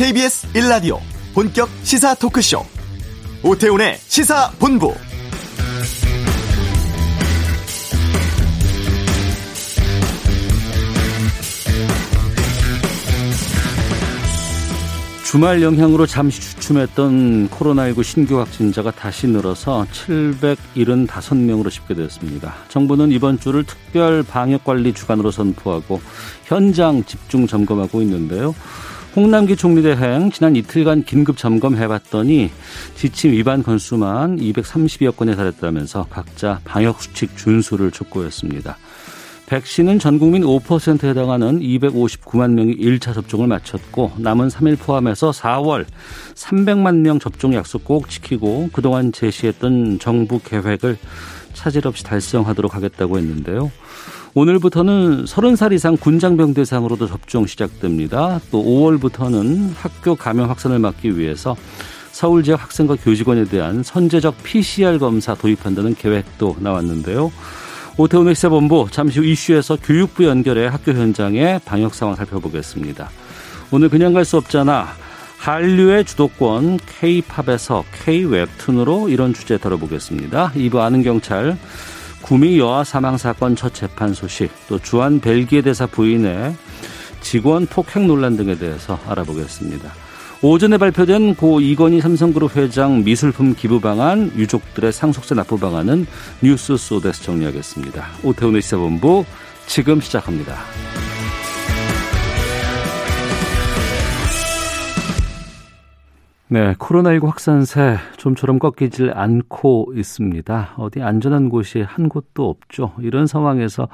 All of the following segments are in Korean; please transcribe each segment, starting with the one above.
KBS 1라디오 본격 시사 토크쇼 오태훈의 시사본부 주말 영향으로 잠시 주춤했던 코로나19 신규 확진자가 다시 늘어서 775명으로 집계됐습니다. 정부는 이번 주를 특별 방역 관리 주간으로 선포하고 현장 집중 점검하고 있는데요. 홍남기 총리 대행 지난 이틀간 긴급 점검해봤더니 지침 위반 건수만 230여 건에 달했다면서 각자 방역 수칙 준수를 촉구했습니다. 백신은 전 국민 5%에 해당하는 259만 명이 1차 접종을 마쳤고 남은 3일 포함해서 4월 300만 명 접종 약속 꼭 지키고 그동안 제시했던 정부 계획을 차질 없이 달성하도록 하겠다고 했는데요. 오늘부터는 30살 이상 군장병 대상으로도 접종 시작됩니다. 또 5월부터는 학교 감염 확산을 막기 위해서 서울 지역 학생과 교직원에 대한 선제적 PCR 검사 도입한다는 계획도 나왔는데요. 오태훈의 시사본부 잠시 후 이슈에서 교육부 연결해 학교 현장의 방역 상황 살펴보겠습니다. 오늘 그냥 갈 수 없잖아. 한류의 주도권 K-팝에서 K-웹툰으로 이런 주제 다뤄보겠습니다. 2부 아는 경찰 구미 여아 사망 사건 첫 재판 소식 또 주한 벨기에 대사 부인의 직원 폭행 논란 등에 대해서 알아보겠습니다. 오전에 발표된 고 이건희 삼성그룹 회장 미술품 기부 방안, 유족들의 상속세 납부 방안은 뉴스 소드에서 정리하겠습니다. 오태훈의 시사본부 지금 시작합니다. 네, 코로나19 확산세 좀처럼 꺾이질 않고 있습니다. 어디 안전한 곳이 한 곳도 없죠. 이런 상황에서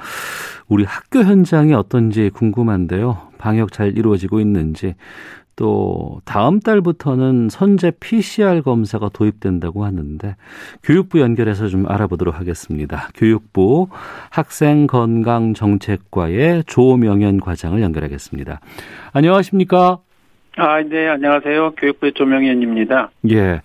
우리 학교 현장이 어떤지 궁금한데요. 방역 잘 이루어지고 있는지 또 다음 달부터는 선제 PCR 검사가 도입된다고 하는데 교육부 연결해서 좀 알아보도록 하겠습니다. 교육부 학생건강정책과의 조명현 과장을 연결하겠습니다. 안녕하십니까? 아, 네, 안녕하세요. 교육부의 조명현입니다. 예.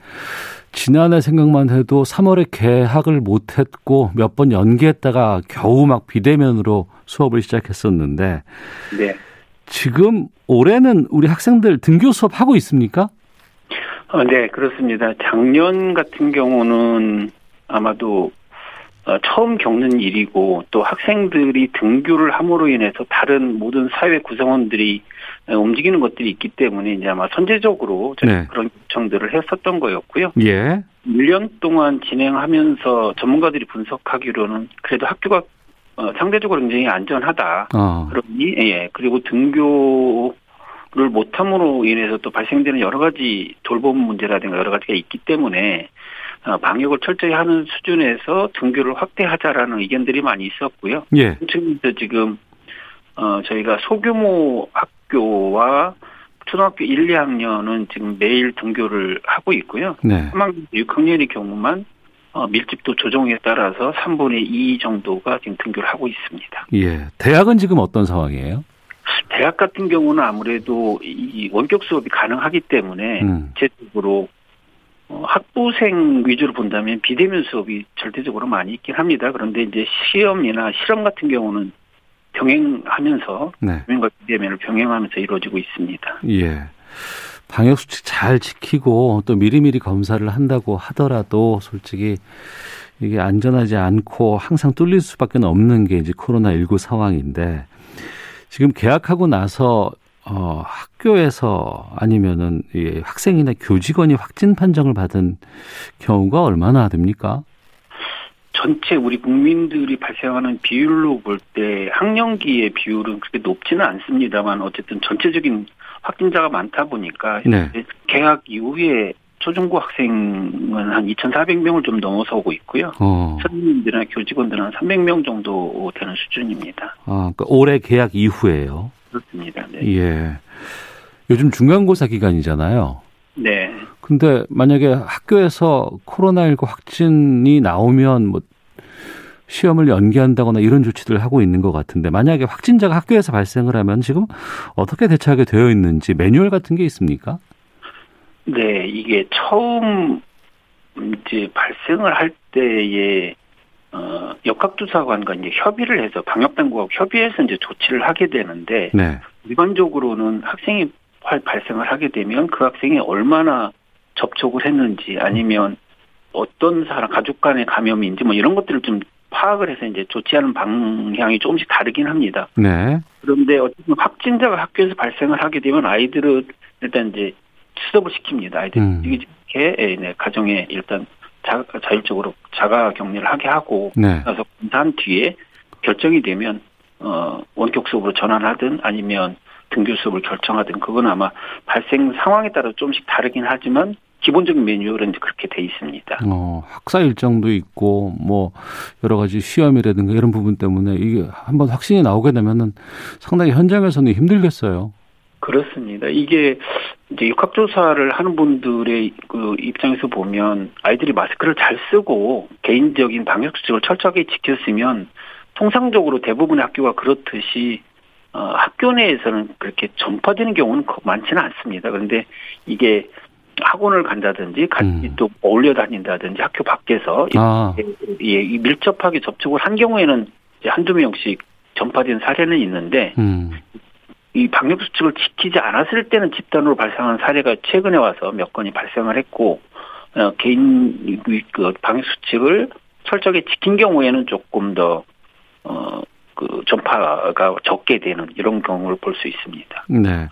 지난해 생각만 해도 3월에 개학을 못했고 몇 번 연기했다가 겨우 막 비대면으로 수업을 시작했었는데 네. 지금 올해는 우리 학생들 등교 수업 하고 있습니까? 어, 네, 그렇습니다. 작년 같은 경우는 아마도 어, 처음 겪는 일이고 또 학생들이 등교를 함으로 인해서 다른 모든 사회 구성원들이 움직이는 것들이 있기 때문에 이제 아마 선제적으로 네. 그런 요청들을 했었던 거였고요. 예. 1년 동안 진행하면서 전문가들이 분석하기로는 그래도 학교가 어, 상대적으로 굉장히 안전하다. 어. 그러니 예 그리고 등교 를 못함으로 인해서 또 발생되는 여러 가지 돌봄 문제라든가 여러 가지가 있기 때문에 어, 방역을 철저히 하는 수준에서 등교를 확대하자라는 의견들이 많이 있었고요. 예. 지금 어 저희가 소규모 학 교와 초등학교 1, 2학년은 지금 매일 등교를 하고 있고요. 네. 3학년, 6학년의 경우만 어, 밀집도 조정에 따라서 3분의 2 정도가 지금 등교를 하고 있습니다. 예. 대학은 지금 어떤 상황이에요? 대학 같은 경우는 아무래도 이 원격 수업이 가능하기 때문에 음. 제적으로 어, 학부생 위주로 본다면 비대면 수업이 절대적으로 많이 있긴 합니다. 그런데 이제 시험이나 실험 같은 경우는 병행하면서 네. 비면과 비대면을 병행하면서 이루어지고 있습니다. 예. 방역 수칙 잘 지키고 또 미리미리 검사를 한다고 하더라도 솔직히 이게 안전하지 않고 항상 뚫릴 수밖에 없는 게 이제 코로나 19 상황인데 지금 개학하고 나서 어, 학교에서 아니면은 이 학생이나 교직원이 확진 판정을 받은 경우가 얼마나 됩니까? 전체 우리 국민들이 발생하는 비율로 볼 때 학령기의 비율은 그렇게 높지는 않습니다만 어쨌든 전체적인 확진자가 많다 보니까 네. 개학 이후에 초중고 학생은 한 2,400명을 좀 넘어서고 있고요. 어. 선생님들이나 교직원들은 한 300명 정도 되는 수준입니다. 아, 그러니까 올해 개학 이후에요. 그렇습니다. 네. 예. 요즘 중간고사 기간이잖아요. 네. 근데 만약에 학교에서 코로나19 확진이 나오면 뭐 시험을 연기한다거나 이런 조치들을 하고 있는 것 같은데 만약에 확진자가 학교에서 발생을 하면 지금 어떻게 대처하게 되어 있는지 매뉴얼 같은 게 있습니까? 네, 이게 처음 이제 발생을 할 때에 어, 역학조사관과 이제 협의를 해서 방역당국하고 협의해서 이제 조치를 하게 되는데 네. 일반적으로는 학생이 발생을 하게 되면 그 학생이 얼마나 접촉을 했는지 아니면 어떤 사람 가족 간의 감염인지 뭐 이런 것들을 좀 파악을 해서 이제 조치하는 방향이 조금씩 다르긴 합니다. 네. 그런데 어쨌든 확진자가 학교에서 발생을 하게 되면 아이들은 일단 이제 수습을 시킵니다. 아이들이 음. 이렇게 예, 네, 가정에 일단 자, 자율적으로 자가 격리를 하게 하고 네. 나서 검사한 뒤에 결정이 되면 어 원격 수업으로 전환하든 아니면 등교 수업을 결정하든 그건 아마 발생 상황에 따라 조금씩 다르긴 하지만 기본적인 매뉴얼은 이제 그렇게 돼 있습니다. 어, 학사 일정도 있고 뭐 여러 가지 시험이라든가 이런 부분 때문에 이게 한번 확신이 나오게 되면은 상당히 현장에서는 힘들겠어요. 그렇습니다. 이게 이제 육학조사를 하는 분들의 그 입장에서 보면 아이들이 마스크를 잘 쓰고 개인적인 방역 수칙을 철저하게 지켰으면 통상적으로 대부분의 학교가 그렇듯이 어, 학교 내에서는 그렇게 전파되는 경우는 거- 많지는 않습니다. 그런데 이게 학원을 간다든지 같이 음. 또 어울려 다닌다든지 학교 밖에서 아, 예, 이 밀접하게 접촉을 한 경우에는 한두 명씩 전파된 사례는 있는데 음, 이 방역 수칙을 지키지 않았을 때는 집단으로 발생한 사례가 최근에 와서 몇 건이 발생을 했고 어, 개인 그 방역 수칙을 철저하게 지킨 경우에는 조금 더 어, 그 전파가 적게 되는 이런 경우를 볼 수 있습니다. 네.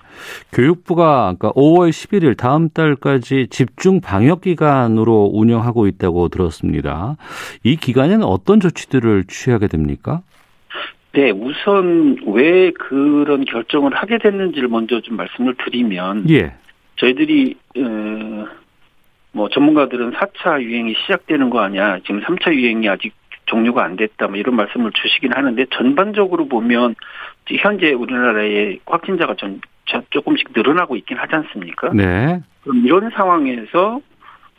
교육부가 아까 5월 11일 다음 달까지 집중 방역 기간으로 운영하고 있다고 들었습니다. 이 기간에는 어떤 조치들을 취하게 됩니까? 네, 우선 왜 그런 결정을 하게 됐는지를 먼저 좀 말씀을 드리면 예. 저희들이 어, 뭐 전문가들은 4차 유행이 시작되는 거 아니야. 지금 3차 유행이 아직 종료가 안 됐다. 뭐 이런 말씀을 주시긴 하는데 전반적으로 보면 현재 우리나라의 확진자가 좀 저- 조금씩 늘어나고 있긴 하지 않습니까? 네. 그럼 이런 상황에서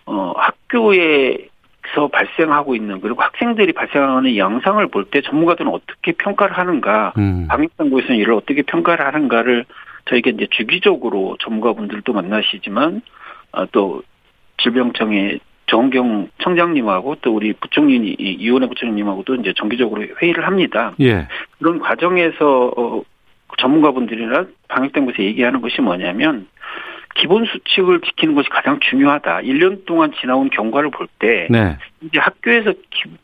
어 학교에서 발생하고 있는 그리고 학생들이 발생하는 양상을 볼 때 전문가들은 어떻게 평가를 하는가 음. 방역당국에서는 이를 어떻게 평가를 하는가를 저희가 이제 주기적으로 전문가분들도 만나시지만 아, 또 질병청의 정경 청장님하고 또 우리 부총리 이원혜 부총리님하고도 이제 정기적으로 회의를 합니다. 예. 그런 과정에서 어, 전문가분들이나 방역당국에서 얘기하는 것이 뭐냐면 기본 수칙을 지키는 것이 가장 중요하다. 1년 동안 지나온 경과를 볼때 네. 이제 학교에서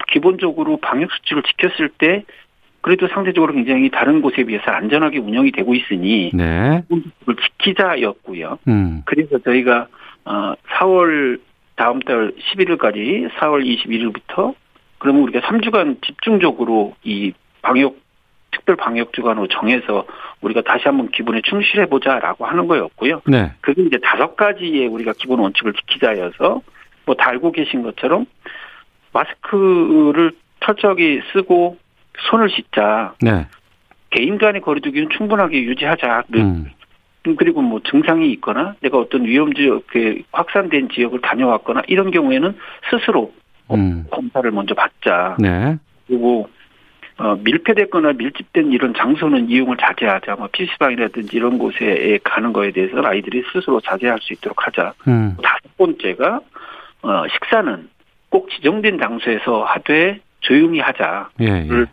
기, 본적으로 방역 수칙을 지켰을 때 그래도 상대적으로 굉장히 다른 곳에 비해서 안전하게 운영이 되고 있으니 네. 그걸 지키자였고요. 음. 그래서 저희가 어 4월 다음 달 11일까지 4월 21일부터 그러면 우리가 3주간 집중적으로 이 방역 특별 방역 주간으로 정해서 우리가 다시 한번 기본에 충실해 보자라고 하는 거였고요. 네. 그게 이제 다섯 가지의 우리가 기본 원칙을 지키자여서 뭐다 알고 계신 것처럼 마스크를 철저하게 쓰고 손을 씻자. 네. 개인 간의 거리두기는 충분하게 유지하자. 그- 음. 그리고 뭐 증상이 있거나 내가 어떤 위험 지역, 그 확산된 지역을 다녀왔거나 이런 경우에는 스스로 음. 검사를 먼저 받자. 네. 그리고 어, 밀폐됐거나 밀집된 이런 장소는 이용을 자제하자. 뭐 PC방이라든지 이런 곳에 가는 거에 대해서는 아이들이 스스로 자제할 수 있도록 하자. 음. 다섯 번째가 어, 식사는 꼭 지정된 장소에서 하되 조용히 하자. 예, 예. 를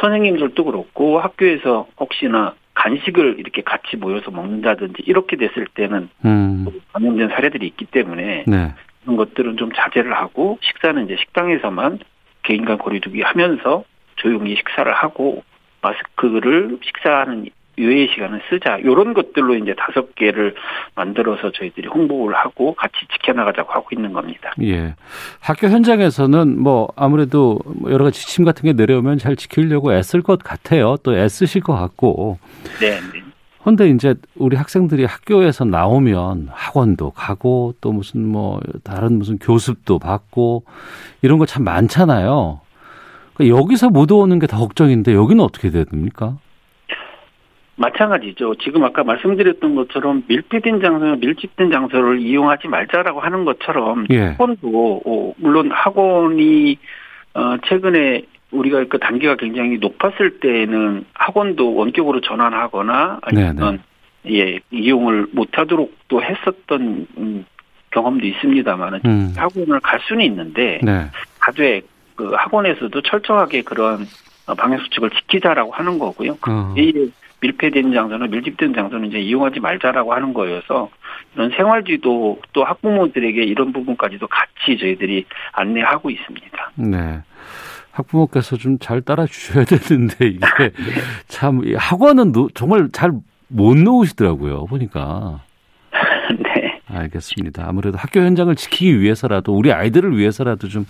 선생님들도 그렇고 학교에서 혹시나 간식을 이렇게 같이 모여서 먹는다든지 이렇게 됐을 때는 음. 감염된 사례들이 있기 때문에 네. 그런 것들은 좀 자제를 하고 식사는 이제 식당에서만 개인 간 거리두기 하면서 조용히 식사를 하고 마스크를 식사하는 외의 시간을 쓰자 이런 것들로 이제 다섯 개를 만들어서 저희들이 홍보를 하고 같이 지켜나가자고 하고 있는 겁니다. 예. 학교 현장에서는 뭐 아무래도 뭐 여러 가지 지침 같은 게 내려오면 잘 지키려고 애쓸 것 같아요. 또 애쓰실 것 같고. 네, 네. 근데 이제 우리 학생들이 학교에서 나오면 학원도 가고 또 무슨 뭐 다른 무슨 교습도 받고 이런 거 참 많잖아요. 그러니까 여기서 못 오는 게더 걱정인데 여기는 어떻게 돼야 됩니까? 마찬가지죠. 지금 아까 말씀드렸던 것처럼 밀폐된 장소나 밀집된 장소를 이용하지 말자라고 하는 것처럼 예. 학원도 어, 물론 학원이 어, 최근에 우리가 그 단계가 굉장히 높았을 때는 학원도 원격으로 전환하거나 아니면 예 이용을 못하도록 또 했었던 음, 경험도 있습니다만은 음. 학원을 갈 수는 있는데 네. 가되 그 학원에서도 철저하게 그런 어, 방역 수칙을 지키자라고 하는 거고요. 어. 내일 밀폐된 장소나 밀집된 장소는 이제 이용하지 말자라고 하는 거여서 이런 생활지도 또 학부모들에게 이런 부분까지도 같이 저희들이 안내하고 있습니다. 네. 학부모께서 좀 잘 따라 주셔야 되는데 이게 참 학원은 정말 잘 못 놓으시더라고요 보니까. 네. 알겠습니다. 아무래도 학교 현장을 지키기 위해서라도 우리 아이들을 위해서라도 좀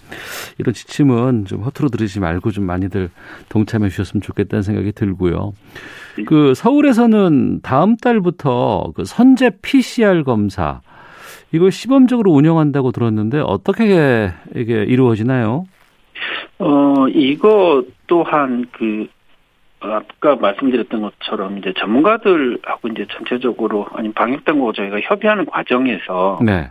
이런 지침은 좀 허투루 들으지 말고 좀 많이들 동참해 주셨으면 좋겠다는 생각이 들고요. 그 서울에서는 다음 달부터 그 선제 PCR 검사 이걸 시범적으로 운영한다고 들었는데 어떻게 이게 이루어지나요? 어, 이거 또한 그, 아까 말씀드렸던 것처럼 이제 전문가들하고 이제 전체적으로 아니면 방역당국과 저희가 협의하는 과정에서 네.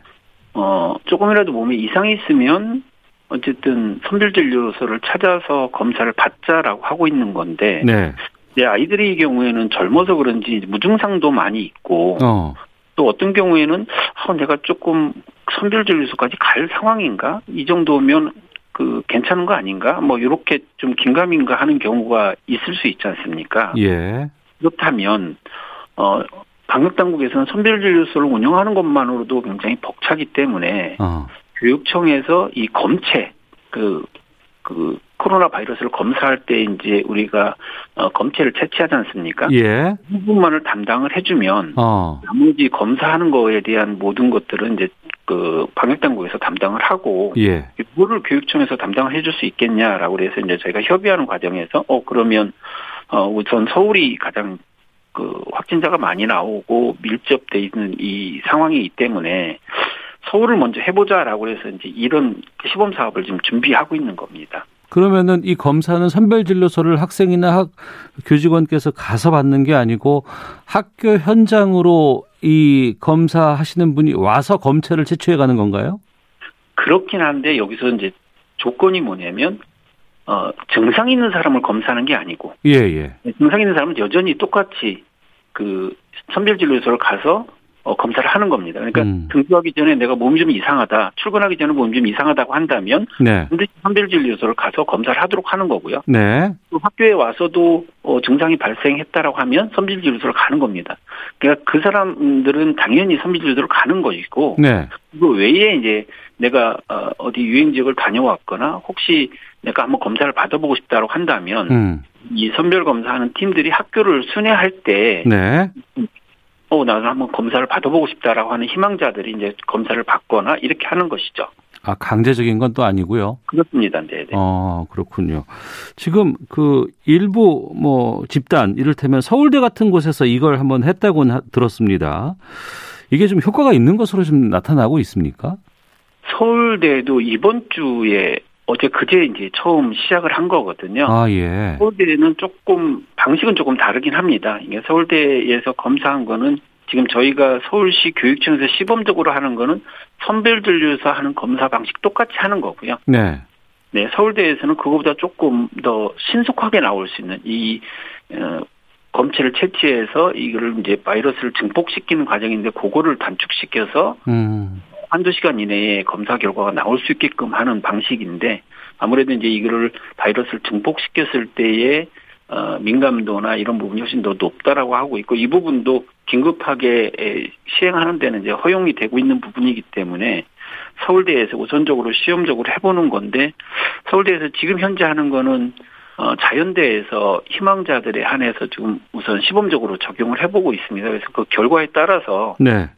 어, 조금이라도 몸에 이상이 있으면 어쨌든 선별진료소를 찾아서 검사를 받자라고 하고 있는 건데 네. 내 아이들의 경우에는 젊어서 그런지 무증상도 많이 있고 어. 또 어떤 경우에는 아, 내가 조금 선별진료소까지 갈 상황인가 이 정도면 그 괜찮은 거 아닌가 뭐 이렇게 좀 긴가민가 하는 경우가 있을 수 있지 않습니까? 예. 그렇다면 어 방역 당국에서는 선별진료소를 운영하는 것만으로도 굉장히 벅차기 때문에 어. 교육청에서 이 검체 그, 그 코로나 바이러스를 검사할 때 이제 우리가 어, 검체를 채취하지 않습니까? 예. 그 부분만을 담당을 해주면 어. 나머지 검사하는 거에 대한 모든 것들은 이제 그 방역당국에서 담당을 하고 예. 그거를 교육청에서 담당을 해줄 수 있겠냐라고 그래서 이제 저희가 협의하는 과정에서 어 그러면 어 우선 서울이 가장 그 확진자가 많이 나오고 밀접돼 있는 이 상황이기 때문에 서울을 먼저 해보자라고 해서 이제 이런 시범 사업을 지금 준비하고 있는 겁니다. 그러면은 이 검사는 선별 진료소를 학생이나 학 교직원께서 가서 받는 게 아니고 학교 현장으로 이 검사하시는 분이 와서 검체를 채취해 가는 건가요? 그렇긴 한데 여기서 이제 조건이 뭐냐면 어 증상 있는 사람을 검사하는 게 아니고 예, 예. 증상 있는 사람은 여전히 똑같이 그 선별진료소를 가서 어, 검사를 하는 겁니다. 그러니까 음. 등교하기 전에 내가 몸이 좀 이상하다, 출근하기 전에 몸이 좀 이상하다고 한다면 네. 반드시 선별진료소를 가서 검사를 하도록 하는 거고요. 네. 또 학교에 와서도 어, 증상이 발생했다라고 하면 선별진료소를 가는 겁니다. 그러니까 그 사람들은 당연히 선별진료소를 가는 것이고 네. 그 외에 이제 내가 어, 어디 유행 지역을 다녀왔거나 혹시 내가 한번 검사를 받아보고 싶다고 한다면 음. 이 선별 검사하는 팀들이 학교를 순회할 때 네. 어, 나도 한번 검사를 받아보고 싶다라고 하는 희망자들이 이제 검사를 받거나 이렇게 하는 것이죠. 아, 강제적인 건 또 아니고요. 그렇습니다. 네, 네. 어, 그렇군요. 지금 그 일부 뭐 집단 이를테면 서울대 같은 곳에서 이걸 한번 했다고 들었습니다. 이게 좀 효과가 있는 것으로 좀 나타나고 있습니까? 서울대도 이번 주에 어제 그제 이제 처음 시작을 한 거거든요. 아, 예. 서울대는 조금 방식은 조금 다르긴 합니다. 이게 서울대에서 검사한 거는 지금 저희가 서울시 교육청에서 시범적으로 하는 거는 선별 진료소 하는 검사 방식 똑같이 하는 거고요. 네. 네, 서울대에서는 그거보다 조금 더 신속하게 나올 수 있는 이 어, 검체를 채취해서 이거를 이제 바이러스를 증폭시키는 과정인데 그거를 단축시켜서 음. 한두 시간 이내에 검사 결과가 나올 수 있게끔 하는 방식인데 아무래도 이제 이거를 바이러스를 증폭시켰을 때의 어, 민감도나 이런 부분이 훨씬 더 높다라고 하고 있고 이 부분도 긴급하게 시행하는 데는 이제 허용이 되고 있는 부분이기 때문에 서울대에서 우선적으로 시험적으로 해보는 건데 서울대에서 지금 현재 하는 거는 어, 자연대에서 희망자들에 한해서 지금 우선 시범적으로 적용을 해보고 있습니다. 그래서 그 결과에 따라서 네.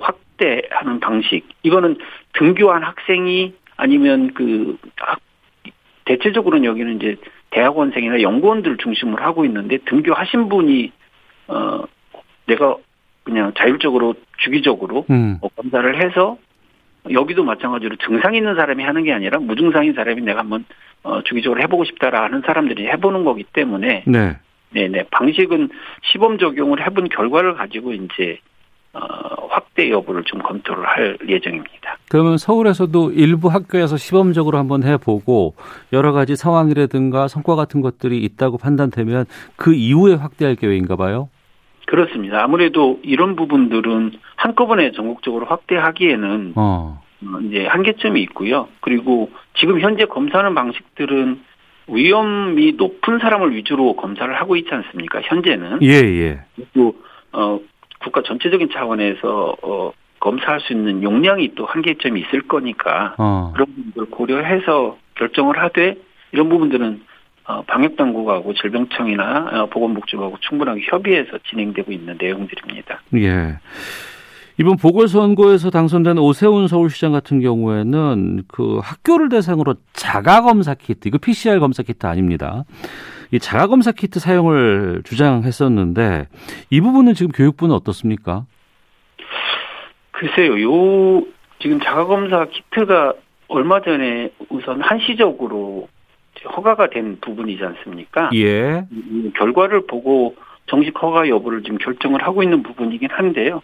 확 대하는 방식 이거는 등교한 학생이 아니면 그 학, 대체적으로는 여기는 이제 대학원생이나 연구원들 중심으로 하고 있는데 등교하신 분이 어 내가 그냥 자율적으로 주기적으로 음. 뭐 검사를 해서 여기도 마찬가지로 증상 있는 사람이 하는 게 아니라 무증상인 사람이 내가 한번 어, 주기적으로 해보고 싶다라는 사람들이 해보는 거기 때문에 네. 네네 방식은 시범 적용을 해본 결과를 가지고 이제 어, 확대 여부를 좀 검토를 할 예정입니다. 그러면 서울에서도 일부 학교에서 시범적으로 한번 해보고 여러 가지 상황이라든가 성과 같은 것들이 있다고 판단되면 그 이후에 확대할 계획인가 봐요. 그렇습니다. 아무래도 이런 부분들은 한꺼번에 전국적으로 확대하기에는 어. 어, 이제 한계점이 있고요. 그리고 지금 현재 검사하는 방식들은 위험이 높은 사람을 위주로 검사를 하고 있지 않습니까? 현재는. 예, 예. 또, 어, 국가 전체적인 차원에서, 어, 검사할 수 있는 용량이 또 한계점이 있을 거니까. 어. 그런 부분들 고려해서 결정을 하되, 이런 부분들은, 어, 방역당국하고 질병청이나 어, 보건복지부하고 충분하게 협의해서 진행되고 있는 내용들입니다. 예. 이번 보궐선거에서 당선된 오세훈 서울시장 같은 경우에는 그 학교를 대상으로 자가검사 키트, 이거 PCR 검사 키트 아닙니다. 이 자가검사 키트 사용을 주장했었는데 이 부분은 지금 교육부는 어떻습니까? 글쎄요, 요 지금 자가검사 키트가 얼마 전에 우선 한시적으로 허가가 된 부분이지 않습니까? 예. 결과를 보고 정식 허가 여부를 지금 결정을 하고 있는 부분이긴 한데요.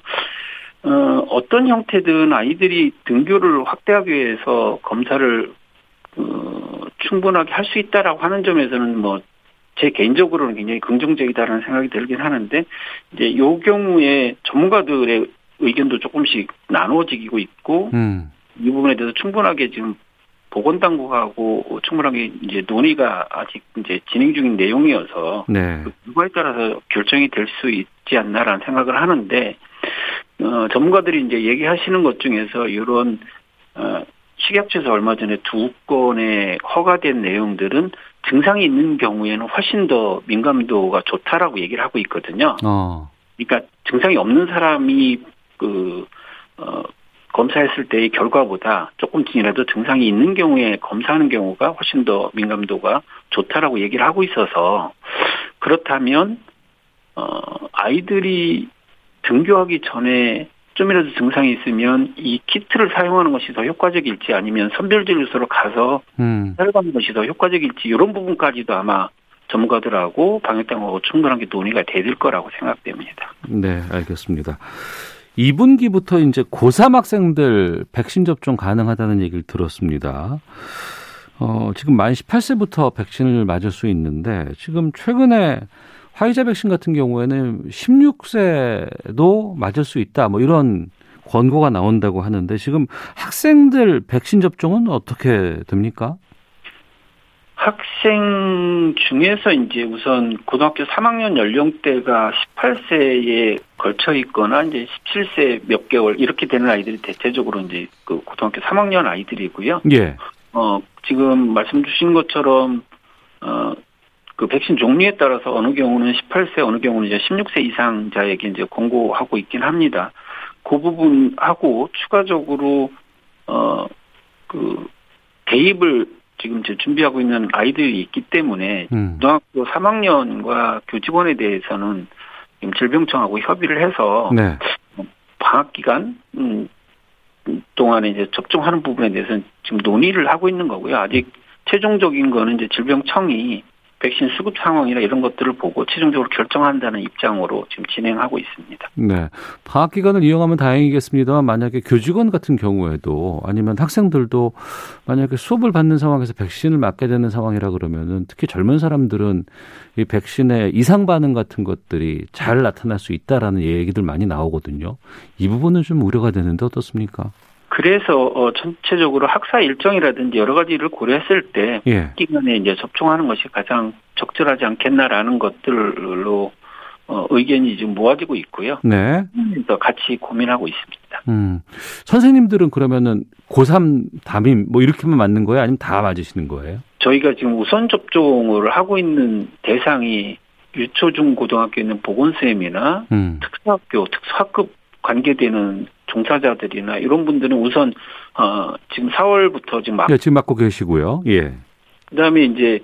어, 어떤 형태든 아이들이 등교를 확대하기 위해서 검사를 어, 충분하게 할 수 있다라고 하는 점에서는 뭐 제 개인적으로는 굉장히 긍정적이다라는 생각이 들긴 하는데 이제 요 경우에 전문가들의 의견도 조금씩 나누어지고 있고 음. 이 부분에 대해서 충분하게 지금 보건당국하고 충분하게 이제 논의가 아직 이제 진행 중인 내용이어서 네. 그 결과에 따라서 결정이 될 수 있지 않나라는 생각을 하는데 어, 전문가들이 이제 얘기하시는 것 중에서 이런 어, 식약처에서 얼마 전에 두 건의 허가된 내용들은 증상이 있는 경우에는 훨씬 더 민감도가 좋다라고 얘기를 하고 있거든요. 어. 그러니까 증상이 없는 사람이 그 어, 검사했을 때의 결과보다 조금쯤이라도 증상이 있는 경우에 검사하는 경우가 훨씬 더 민감도가 좋다라고 얘기를 하고 있어서 그렇다면 어 아이들이 등교하기 전에 좀이라도 증상이 있으면 이 키트를 사용하는 것이 더 효과적일지 아니면 선별진료소로 가서 음. 혈관는 것이 더 효과적일지 이런 부분까지도 아마 전문가들하고 방역당하고 충분한 게 논의가 될 거라고 생각됩니다. 네, 알겠습니다. 2분기부터 이제 고3 학생들 백신 접종 가능하다는 얘기를 들었습니다. 어, 지금 만 18세부터 백신을 맞을 수 있는데 지금 최근에 화이자 백신 같은 경우에는 16세도 맞을 수 있다. 뭐 이런 권고가 나온다고 하는데 지금 학생들 백신 접종은 어떻게 됩니까? 학생 중에서 이제 우선 고등학교 3학년 연령대가 18세에 걸쳐 있거나 이제 17세 몇 개월 이렇게 되는 아이들이 대체적으로 이제 그 고등학교 3학년 아이들이고요. 예. 어, 지금 말씀 주신 것처럼 어, 그 백신 종류에 따라서 어느 경우는 18세, 어느 경우는 이제 16세 이상자에게 이제 공고하고 있긴 합니다. 그 부분하고 추가적으로 어 그 대입을 지금 이제 준비하고 있는 아이들이 있기 때문에 음. 고등학교 3학년과 교직원에 대해서는 지금 질병청하고 협의를 해서 네. 방학 기간 음, 동안에 이제 접종하는 부분에 대해서는 지금 논의를 하고 있는 거고요. 아직 최종적인 거는 이제 질병청이 백신 수급 상황이나 이런 것들을 보고 최종적으로 결정한다는 입장으로 지금 진행하고 있습니다. 네. 방학 기간을 이용하면 다행이겠습니다만 만약에 교직원 같은 경우에도 아니면 학생들도 만약에 수업을 받는 상황에서 백신을 맞게 되는 상황이라 그러면은 특히 젊은 사람들은 이 백신의 이상 반응 같은 것들이 잘 나타날 수 있다라는 얘기들 많이 나오거든요. 이 부분은 좀 우려가 되는데 어떻습니까? 그래서 어 전체적으로 학사 일정이라든지 여러 가지를 고려했을 때 예. 기간에 이제 접종하는 것이 가장 적절하지 않겠나라는 것들로 어 의견이 지금 모아지고 있고요. 네. 또 같이 고민하고 있습니다. 음. 선생님들은 그러면은 고3 담임 뭐 이렇게만 맞는 거예요? 아니면 다 맞으시는 거예요? 저희가 지금 우선 접종을 하고 있는 대상이 유초중 고등학교에 있는 보건쌤이나 음. 특수학교 특수학급 관계되는 종사자들이나 이런 분들은 우선 어 지금 4월부터 지금 막 예, 지금 맞고 계시고요. 예. 그다음에 이제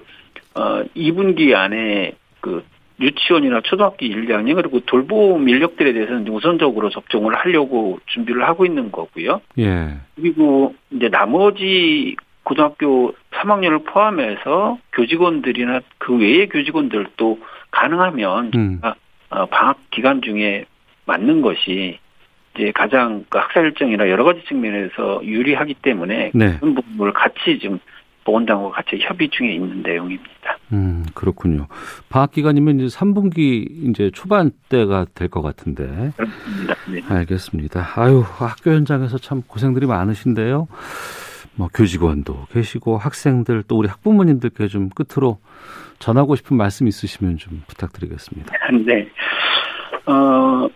어 2분기 안에 그 유치원이나 초등학교 1, 2학년 그리고 돌봄 인력들에 대해서는 우선적으로 접종을 하려고 준비를 하고 있는 거고요. 예. 그리고 이제 나머지 고등학교 3학년을 포함해서 교직원들이나 그 외의 교직원들도 가능하면 음. 어, 방학 기간 중에 맞는 것이 이제 가장 그 학사 일정이나 여러 가지 측면에서 유리하기 때문에 네. 그런 부분을 같이 지금 보건당과 같이 협의 중에 있는 내용입니다. 음, 그렇군요. 방학 기간이면 이제 3분기 이제 초반 때가 될 것 같은데. 그렇습니다. 네. 알겠습니다. 아유, 학교 현장에서 참 고생들이 많으신데요. 뭐 교직원도 계시고 학생들 또 우리 학부모님들께 좀 끝으로 전하고 싶은 말씀 있으시면 좀 부탁드리겠습니다. 네. 어,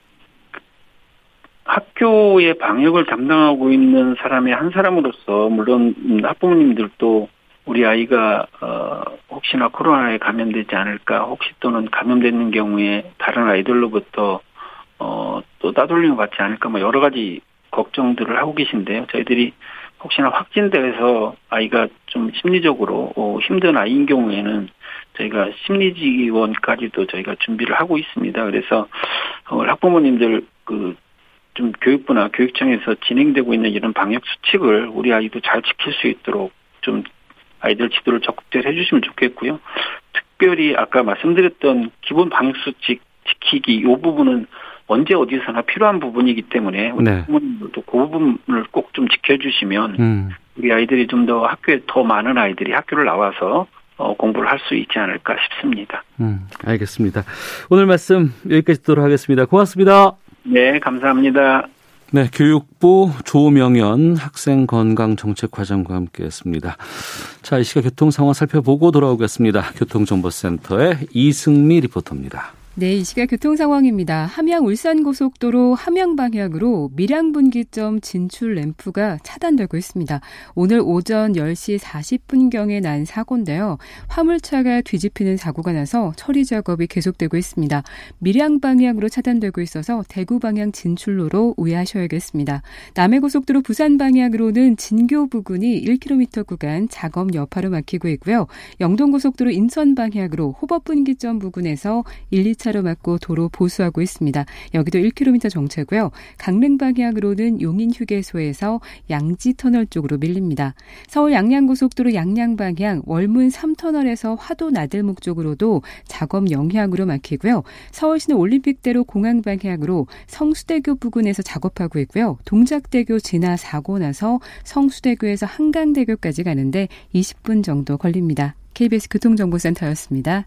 학교의 방역을 담당하고 있는 사람의 한 사람으로서 물론 학부모님들도 우리 아이가 어 혹시나 코로나에 감염되지 않을까 혹시 또는 감염되는 경우에 다른 아이들로부터 어또 따돌림을 받지 않을까 뭐 여러 가지 걱정들을 하고 계신데요. 저희들이 혹시나 확진돼서 아이가 좀 심리적으로 어, 힘든 아이인 경우에는 저희가 심리 지원까지도 저희가 준비를 하고 있습니다. 그래서 어, 학부모님들 그 좀 교육부나 교육청에서 진행되고 있는 이런 방역 수칙을 우리 아이도 잘 지킬 수 있도록 좀 아이들 지도를 적극적으로 해주시면 좋겠고요. 특별히 아까 말씀드렸던 기본 방역 수칙 지키기 이 부분은 언제 어디서나 필요한 부분이기 때문에 우리 네. 부모님들도 그 부분을 꼭 좀 지켜주시면 음. 우리 아이들이 좀 더 학교에 더 많은 아이들이 학교를 나와서 어, 공부를 할 수 있지 않을까 싶습니다. 음, 알겠습니다. 오늘 말씀 여기까지 듣도록 하겠습니다. 고맙습니다. 네, 감사합니다. 네, 교육부 조명연 학생건강정책과장과 함께했습니다. 자, 이 시각 교통 상황 살펴보고 돌아오겠습니다. 교통정보센터의 이승미 리포터입니다. 네, 이 시각 교통 상황입니다. 함양 울산 고속도로 함양 방향으로 밀양 분기점 진출 램프가 차단되고 있습니다. 오늘 오전 10시 40분경에 난 사고인데요. 화물차가 뒤집히는 사고가 나서 처리 작업이 계속되고 있습니다. 밀양 방향으로 차단되고 있어서 대구 방향 진출로로 우회하셔야겠습니다. 남해고속도로 부산 방향으로는 진교 부근이 1km 구간 작업 여파로 막히고 있고요. 영동고속도로 인천 방향으로 호법 분기점 부근에서 1, 2차 차로 막고 도로 보수하고 있습니다. 여기도 1km 정체고요. 강릉 방향으로는 용인 휴게소에서 양지 터널 쪽으로 밀립니다. 서울 양양고속도로 양양 방향 월문 3터널에서 화도 나들목 쪽으로도 작업 영향으로 막히고요. 서울시내 올림픽대로 공항 방향으로 성수대교 부근에서 작업하고 있고요. 동작대교 지나 사고 나서 성수대교에서 한강대교까지 가는데 20분 정도 걸립니다. KBS 교통정보센터였습니다.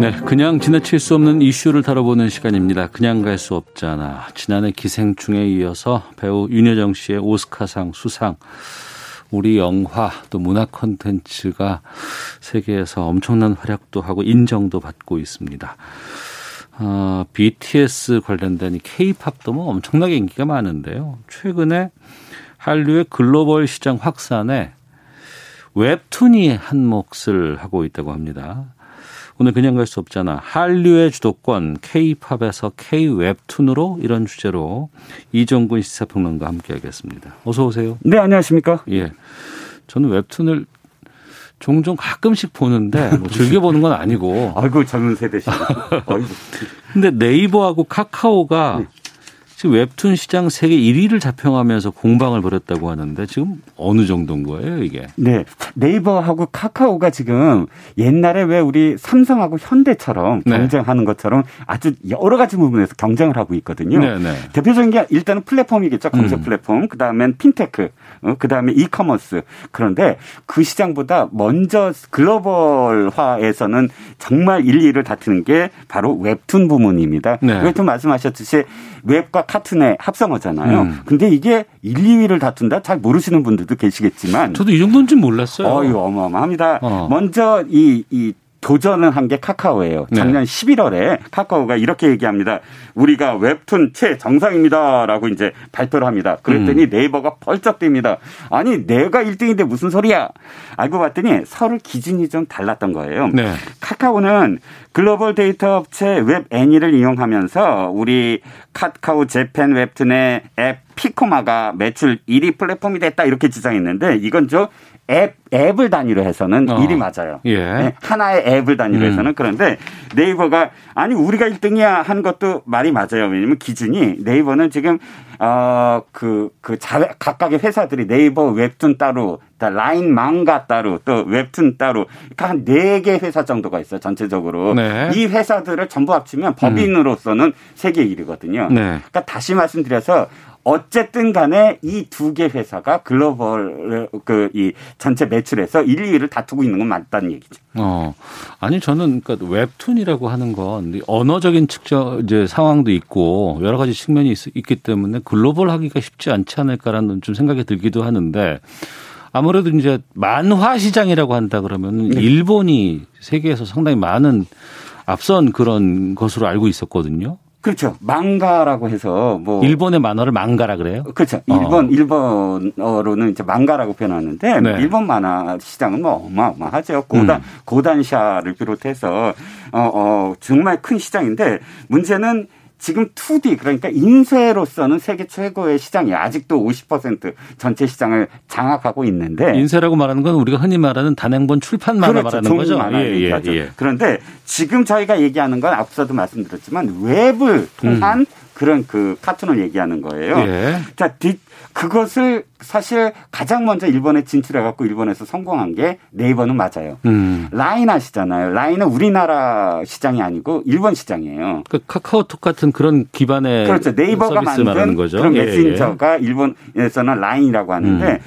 네, 그냥 지나칠 수 없는 이슈를 다뤄보는 시간입니다. 그냥 갈 수 없잖아. 지난해 기생충에 이어서 배우 윤여정 씨의 오스카상 수상, 우리 영화 또 문화 콘텐츠가 세계에서 엄청난 활약도 하고 인정도 받고 있습니다. 어, BTS 관련된 이 K-팝도 뭐 엄청나게 인기가 많은데요. 최근에 한류의 글로벌 시장 확산에 웹툰이 한 몫을 하고 있다고 합니다. 오늘 그냥 갈 수 없잖아. 한류의 주도권 K-팝에서 K-웹툰으로 이런 주제로 이정근 시사평론가 함께하겠습니다. 어서 오세요. 네, 안녕하십니까? 예. 저는 웹툰을 종종 가끔씩 보는데 뭐 즐겨 보는 건 아니고. 아이고 젊은 세대시네. 근데 네이버하고 카카오가 네. 지금 웹툰 시장 세계 1위를 자평하면서 공방을 벌였다고 하는데 지금 어느 정도인 거예요, 이게? 네. 네이버하고 카카오가 지금 옛날에 왜 우리 삼성하고 현대처럼 네. 경쟁하는 것처럼 아주 여러 가지 부분에서 경쟁을 하고 있거든요. 네, 네. 대표적인 게 일단은 플랫폼이겠죠. 검색 음. 플랫폼. 그다음엔 핀테크. 어, 그다음에 이커머스. 그런데 그 시장보다 먼저 글로벌화에서는 정말 1, 2를 다투는 게 바로 웹툰 부문입니다. 네. 웹툰 말씀하셨듯이 웹과 카툰의 합성어잖아요. 음. 근데 이게 1, 2위를 다툰다? 잘 모르시는 분들도 계시겠지만. 저도 이 정도는 좀 몰랐어요. 어 이, 어마어마합니다. 어. 먼저 이, 이 도전을 한 게 카카오예요. 네. 작년 네. 11월에 카카오가 이렇게 얘기합니다. 우리가 웹툰 최정상입니다라고 이제 발표를 합니다. 그랬더니 음. 네이버가 펄쩍 뜁니다. 아니 내가 1등인데 무슨 소리야? 알고 봤더니 서로 기준이 좀 달랐던 거예요. 네. 카카오는 글로벌 데이터 업체 App Annie를 이용하면서 우리 카카오 재팬 웹툰의 앱 피코마가 매출 1위 플랫폼이 됐다 이렇게 주장했는데 이건 저 앱 앱을 단위로 해서는 어. 1위 맞아요. 예. 네, 하나의 앱을 단위로 음. 해서는 그런데 네이버가 아니 우리가 1등이야 한 것도 말이 맞아요. 왜냐면 기준이 네이버는 지금 어그그 그 자회 각각의 회사들이 네이버 웹툰 따로 라인 망가 따로 또 웹툰 따로 한네 개 회사 정도가 있어요 전체적으로 네. 이 회사들을 전부 합치면 법인으로서는 음. 세계 1위거든요. 네. 그러니까 다시 말씀드려서 어쨌든 간에 이 두 개 회사가 글로벌 그 이 전체 매출에서 1, 2위를 다투고 있는 건 맞다는 얘기죠. 어. 아니 저는 그러니까 웹툰이라고 하는 건 언어적인 측정 이제 상황도 있고 여러 가지 측면이 있, 있기 때문에 글로벌 하기가 쉽지 않지 않을까라는 좀 생각이 들기도 하는데 아무래도 이제 만화 시장이라고 한다 그러면 네. 일본이 세계에서 상당히 많은 앞선 그런 것으로 알고 있었거든요. 그렇죠. 망가라고 해서 뭐 일본의 만화를 망가라 그래요? 그렇죠. 어. 일본 어. 일본어로는 이제 망가라고 표현하는데 네. 일본 만화 시장은 뭐 어마어마하죠. 고단 음. 고단샤를 비롯해서 어, 어 정말 큰 시장인데 문제는 지금 2D 그러니까 인쇄로서는 세계 최고의 시장이 아직도 50% 전체 시장을 장악하고 있는데 인쇄라고 말하는 건 우리가 흔히 말하는 단행본 출판 만화 그렇죠. 말하는 거죠. 예, 예, 예. 그런데 지금 저희가 얘기하는 건 앞서도 말씀드렸지만 웹을 통한 음. 그런 그 카툰을 얘기하는 거예요. 예. 자, 뒷 그것을 사실 가장 먼저 일본에 진출해 갖고 일본에서 성공한 게 네이버는 맞아요. 음. 라인 아시잖아요. 라인은 우리나라 시장이 아니고 일본 시장이에요. 그 카카오톡 같은 그런 기반의 그렇죠. 네이버가 만든 거죠. 그런 예, 메신저가 예. 일본에서는 라인이라고 하는데 음.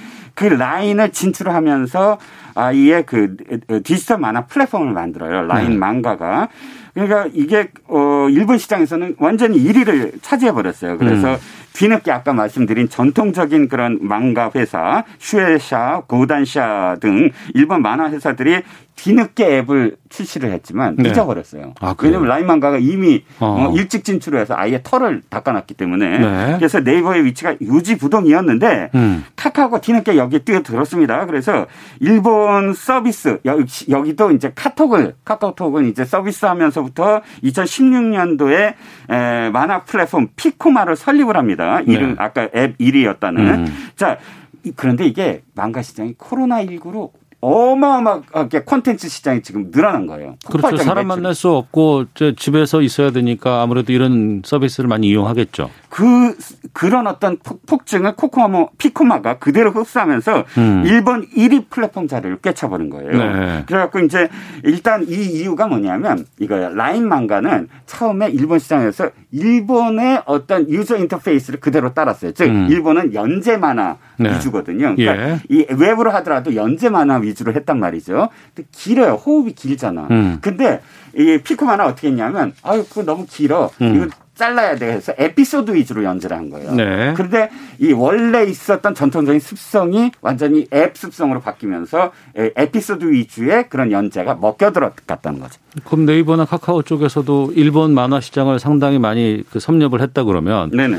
그 라인을 진출하면서 아이의 그 디지털 만화 플랫폼을 만들어요. 라인 네. 망가가. 그러니까 이게 어 일본 시장에서는 완전히 1위를 차지해 버렸어요. 그래서 음. 뒤늦게 아까 말씀드린 전통적인 그런 망가 회사 슈에샤, 고단샤 등 일본 만화 회사들이 뒤늦게 앱을 출시를 했지만 네. 잊어버렸어요. 아, 왜냐하면 라인망가가 이미 어. 어. 일찍 진출해서 아예 털을 닦아놨기 때문에 네. 그래서 네이버의 위치가 유지부동이었는데 음. 카카오가 뒤늦게 여기에 뛰어들었습니다. 그래서 일본 서비스 여기, 도 이제 카톡을 카카오톡은 이제 서비스하면서부터 2016년도에 에, 만화 플랫폼 피코마를 설립을 합니다. 이름 네. 아까 앱 1위였다는 음. 자 그런데 이게 망가 시장이 코로나 19로 어마어마하게 콘텐츠 시장이 지금 늘어난 거예요. 그렇죠. 사람. 만날 수 없고 집에서 있어야 되니까 아무래도 이런 서비스를 많이 이용하겠죠. 그 그런 어떤 폭증을 피코마 피코마가 그대로 흡수하면서 음. 일본 1위 플랫폼 자리를 꿰차버린 거예요. 네. 그래갖고 이제 일단 이 이유가 뭐냐면 이거야 라인 망가는 처음에 일본 시장에서 일본의 어떤 유저 인터페이스를 그대로 따랐어요. 즉 음. 일본은 연재 만화 네. 위주거든요. 그러니까 예. 이 웹으로 하더라도 연재 만화 위주 로 했단 말이죠. 근데 길어요. 호흡이 길잖아. 음. 근데 이 피코마는 어떻게 했냐면 아유 그거 너무 길어. 음. 이거 잘라야 돼. 그래서 에피소드 위주로 연주를 한 거예요. 네. 그런데 이 원래 있었던 전통적인 습성이 완전히 앱 습성으로 바뀌면서 에피소드 위주의 그런 연재가 먹혀들었다는 거죠. 그럼 네이버나 카카오 쪽에서도 일본 만화 시장을 상당히 많이 그 섭렵을 했다 그러면 네네.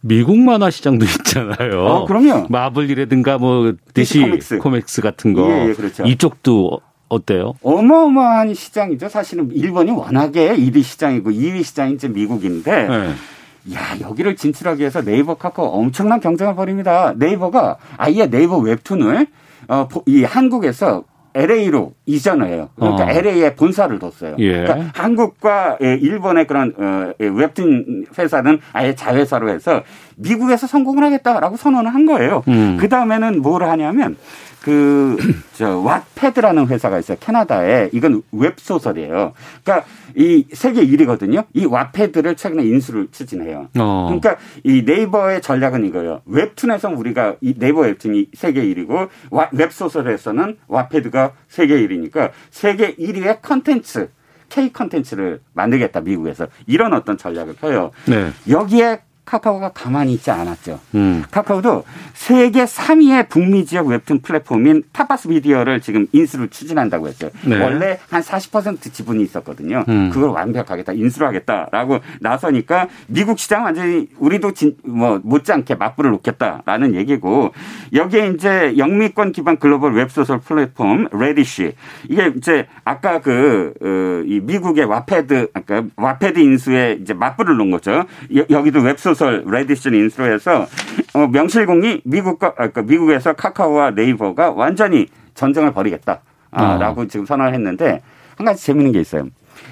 미국 만화 시장도 있잖아요. 어, 그럼요. 마블이라든가 뭐 DC 코믹스. 코믹스 같은 거. 예, 예, 그렇죠. 이쪽도 어때요? 어마어마한 시장이죠. 사실은 일본이 워낙에 1위 시장이고 2위 시장이 이제 미국인데 네. 야, 여기를 진출하기 위해서 네이버 카카오 엄청난 경쟁을 벌입니다. 네이버가 아예 네이버 웹툰을 어, 이 한국에서 LA로 이전을 해요. 그러니까 어. LA에 본사를 뒀어요. 예. 그러니까 한국과 예, 일본의 그런 어, 예, 웹툰 회사는 아예 자회사로 해서 미국에서 성공을 하겠다라고 선언을 한 거예요. 음. 그 다음에는 뭘 하냐면 그, 저, 왓패드라는 회사가 있어요. 캐나다에. 이건 웹 소설이에요. 그러니까 이 세계 1위거든요. 이 왓패드를 최근에 인수를 추진해요. 어. 그러니까 이 네이버의 전략은 이거예요. 웹툰에서 우리가 이 네이버 웹툰이 세계 1위고 웹 소설에서는 왓패드가 세계 1위니까 세계 1위의 컨텐츠 K 컨텐츠를 만들겠다 미국에서 이런 어떤 전략을 펴요. 네. 여기에 카카오가 가만히 있지 않았죠. 음. 카카오도 세계 3위의 북미 지역 웹툰 플랫폼인 타파스 미디어를 지금 인수를 추진한다고 했어요. 네. 원래 한 40% 지분이 있었거든요. 음. 그걸 완벽하게 다 인수를 하겠다라고 나서니까 미국 시장 완전히 우리도 진, 뭐 못지않게 맞불을 놓겠다라는 얘기고 여기에 이제 영미권 기반 글로벌 웹소설 플랫폼 레디쉬 이게 이제 아까 그, 어, 이 미국의 왓패드 아까 왓패드 인수에 이제 맞불을 놓은 거죠. 여, 기도 웹소설 소설 레디쉬 인수로써 어, 명실공히 미국과 그러니까 미국에서 카카오와 네이버가 완전히 전쟁을 벌이겠다라고 어. 지금 선언을 했는데 한 가지 재밌는 게 있어요.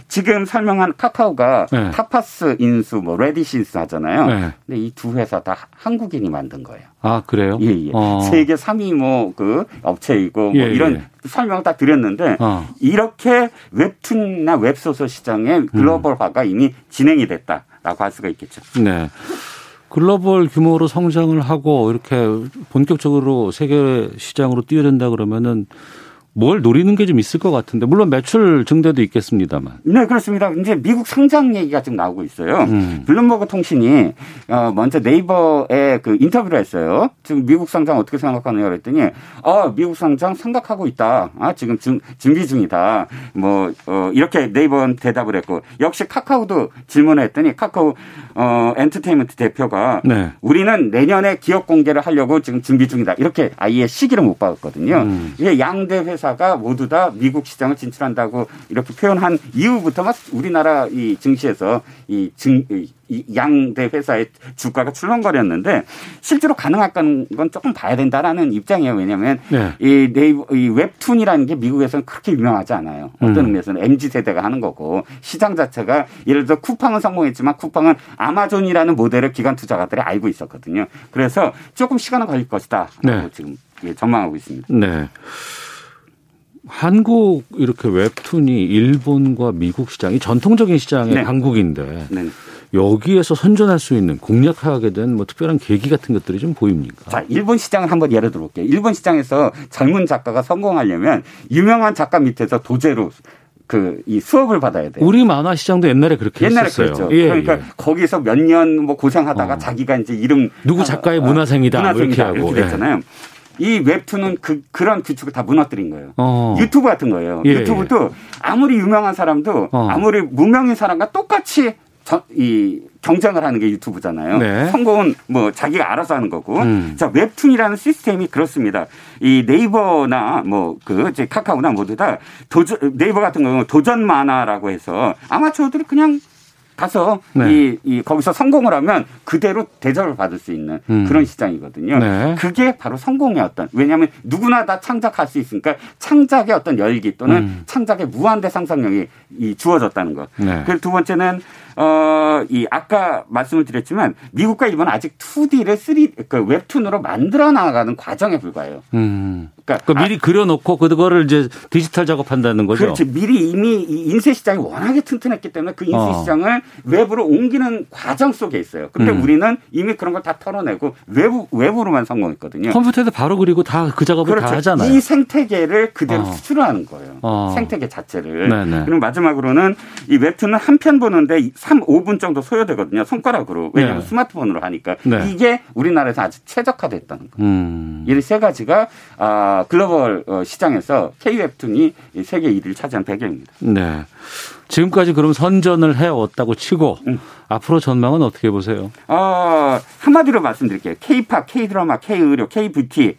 지금 설명한 카카오가 네. 타파스 인수, 뭐 레디쉬 인수 하잖아요. 네. 근데 이 두 회사 다 한국인이 만든 거예요. 아 그래요? 예, 예. 어. 세계 3위 뭐 그 업체이고 뭐 예, 이런 예. 설명을 다 드렸는데 어. 이렇게 웹툰이나 웹소설 시장의 글로벌화가 음. 이미 진행이 됐다 라고 할 수가 있겠죠. 네. 글로벌 규모로 성장을 하고 이렇게 본격적으로 세계 시장으로 뛰어든다 그러면은 뭘 노리는 게 좀 있을 것 같은데 물론 매출 증대도 있겠습니다만. 네 그렇습니다. 이제 미국 상장 얘기가 지금 나오고 있어요. 음. 블룸버그 통신이 어 먼저 네이버에 그 인터뷰를 했어요. 지금 미국 상장 어떻게 생각하느냐 그랬더니 어 미국 상장 생각하고 있다. 아 지금 준, 준비 중이다. 뭐 어, 이렇게 네이버는 대답을 했고 역시 카카오도 질문을 했더니 카카오 어 엔터테인먼트 대표가 네. 우리는 내년에 기업 공개를 하려고 지금 준비 중이다. 이렇게 아예 시기를 못 박았거든요. 음. 이게 양대 회사 회사가 모두 다 미국 시장을 진출한다고 이렇게 표현한 이후부터 막 우리나라 이 증시에서 이 증, 이 양대 회사의 주가가 출렁거렸는데 실제로 가능할까는 건 조금 봐야 된다라는 입장이에요. 왜냐하면 네. 이 네이버 이 웹툰이라는 게 미국에서는 그렇게 유명하지 않아요. 어떤 음. 의미에서는 mz 세대가 하는 거고 시장 자체가 예를 들어 쿠팡은 성공했지만 쿠팡은 아마존이라는 모델을 기관 투자가들이 알고 있었거든요. 그래서 조금 시간은 걸릴 것이다. 네. 지금 전망하고 있습니다. 네. 한국 이렇게 웹툰이 일본과 미국 시장이 전통적인 시장의 네. 강국인데 네. 여기에서 선전할 수 있는 공략하게 된 뭐 특별한 계기 같은 것들이 좀 보입니까? 자, 일본 시장을 한번 예를 들어볼게요. 일본 시장에서 젊은 작가가 성공하려면 유명한 작가 밑에서 도제로 그이 수업을 받아야 돼요. 우리 만화 시장도 옛날에 그렇게 옛날에 했었어요. 그랬죠. 예, 그러니까 예. 거기서 몇 년 뭐 고생하다가 어. 자기가 이제 이름 누구 작가의 아, 문화생이다, 문화생이다 뭐 이렇게 하고 이렇게 됐잖아요. 예. 이 웹툰은 그, 그런 규칙을 다 무너뜨린 거예요. 어. 유튜브 같은 거예요. 예, 유튜브도 예. 아무리 유명한 사람도 어. 아무리 무명인 사람과 똑같이 저, 이 경쟁을 하는 게 유튜브잖아요. 네. 성공은 뭐 자기가 알아서 하는 거고. 음. 자, 웹툰이라는 시스템이 그렇습니다. 이 네이버나 뭐그 이제 카카오나 모두 다 도전 네이버 같은 경우는 도전 만화라고 해서 아마추어들이 그냥 가서 네. 이, 이 거기서 성공을 하면 그대로 대접을 받을 수 있는 음. 그런 시장이거든요. 네. 그게 바로 성공의 어떤 왜냐하면 누구나 다 창작할 수 있으니까 창작의 어떤 열기 또는 음. 창작의 무한대 상상력이 이 주어졌다는 것. 네. 그리고 두 번째는 어, 이 아까 말씀을 드렸지만 미국과 일본은 아직 2D를 3, 그 웹툰으로 만들어 나가는 과정에 불과해요. 음. 그러니까, 그 미리 아, 그려놓고 그거를 이제 디지털 작업한다는 거죠. 그렇지. 미리 이미 인쇄 시장이 워낙에 튼튼했기 때문에 그 인쇄 어. 시장을 외부로 옮기는 과정 속에 있어요. 근데 음. 우리는 이미 그런 걸 다 털어내고 외부 외부로만 성공했거든요. 컴퓨터에도 바로 그리고 다 그 작업을 그렇죠. 다 하잖아요. 이 생태계를 그대로 어. 수출하는 거예요. 어. 생태계 자체를. 네네. 그리고 마지막으로는 이 웹툰은 한 편 보는데 3, 5분 정도 소요되거든요. 손가락으로. 왜냐하면 네. 스마트폰으로 하니까. 네. 이게 우리나라에서 아주 최적화됐다는 거예요. 음. 이세 가지가 아, 글로벌 어, 시장에서 K-웹툰이 세계 1위를 차지한 배경입니다. 네. 지금까지 그럼 선전을 해왔다고 치고 음. 앞으로 전망은 어떻게 보세요? 어, 한마디로 말씀드릴게요. K-팝, K-드라마, K-의료, K-뷰티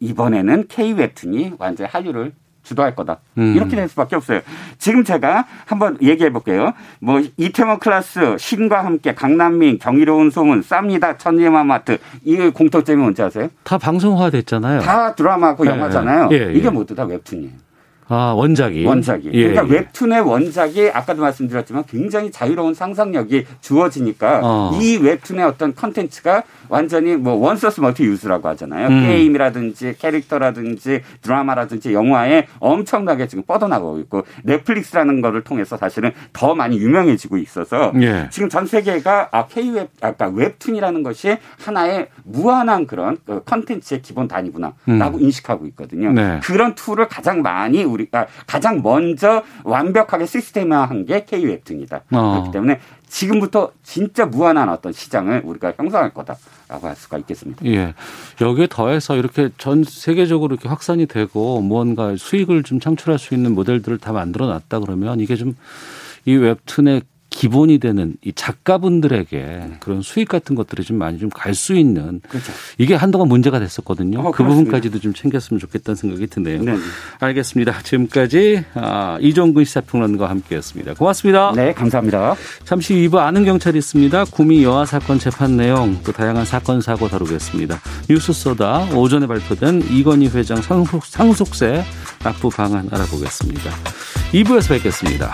이번에는 K-웹툰이 완전히 한류를 주도할 거다. 음. 이렇게 될 수밖에 없어요. 지금 제가 한번 얘기해 볼게요. 뭐 이태원 클라스, 신과 함께, 강남민, 경이로운 소문, 쌉니다, 천지마마트 이 공통점이 뭔지 아세요? 다 방송화 됐잖아요. 다 드라마고 네. 영화잖아요. 예, 예. 이게 모두 다 웹툰이에요. 아, 원작이. 원작이. 예, 그러니까 예. 웹툰의 원작이 아까도 말씀드렸지만 굉장히 자유로운 상상력이 주어지니까 어. 이 웹툰의 어떤 컨텐츠가 완전히 뭐 one source multi use라고 하잖아요. 음. 게임이라든지 캐릭터라든지 드라마라든지 영화에 엄청나게 지금 뻗어나가고 있고 넷플릭스라는 거를 통해서 사실은 더 많이 유명해지고 있어서 예. 지금 전 세계가 아 K-웹 아까 웹툰이라는 것이 하나의 무한한 그런 그 컨텐츠의 기본 단위구나라고 음. 인식하고 있거든요. 네. 그런 툴을 가장 많이 우리 가 가장 먼저 완벽하게 시스템화한 게 K-웹툰이다. 어. 그렇기 때문에 지금부터 진짜 무한한 어떤 시장을 우리가 형성할 거다라고 할 수가 있겠습니다. 예. 여기에 더해서 이렇게 전 세계적으로 이렇게 확산이 되고 무언가 수익을 좀 창출할 수 있는 모델들을 다 만들어 놨다 그러면 이게 좀 이 웹툰의 기본이 되는 이 작가분들에게 그런 수익 같은 것들이 좀 많이 좀 갈 수 있는 그렇죠. 이게 한동안 문제가 됐었거든요. 어, 그 부분까지도 좀 챙겼으면 좋겠다는 생각이 드네요. 네. 알겠습니다. 지금까지 아, 이종근 시사평론가와 함께했습니다. 고맙습니다. 네, 감사합니다. 잠시 2부 아는 경찰이 있습니다. 구미 여아 사건 재판 내용 또 다양한 사건 사고 다루겠습니다. 뉴스 소다 오전에 발표된 이건희 회장 상속, 상속세 납부 방안 알아보겠습니다. 2부에서 뵙겠습니다.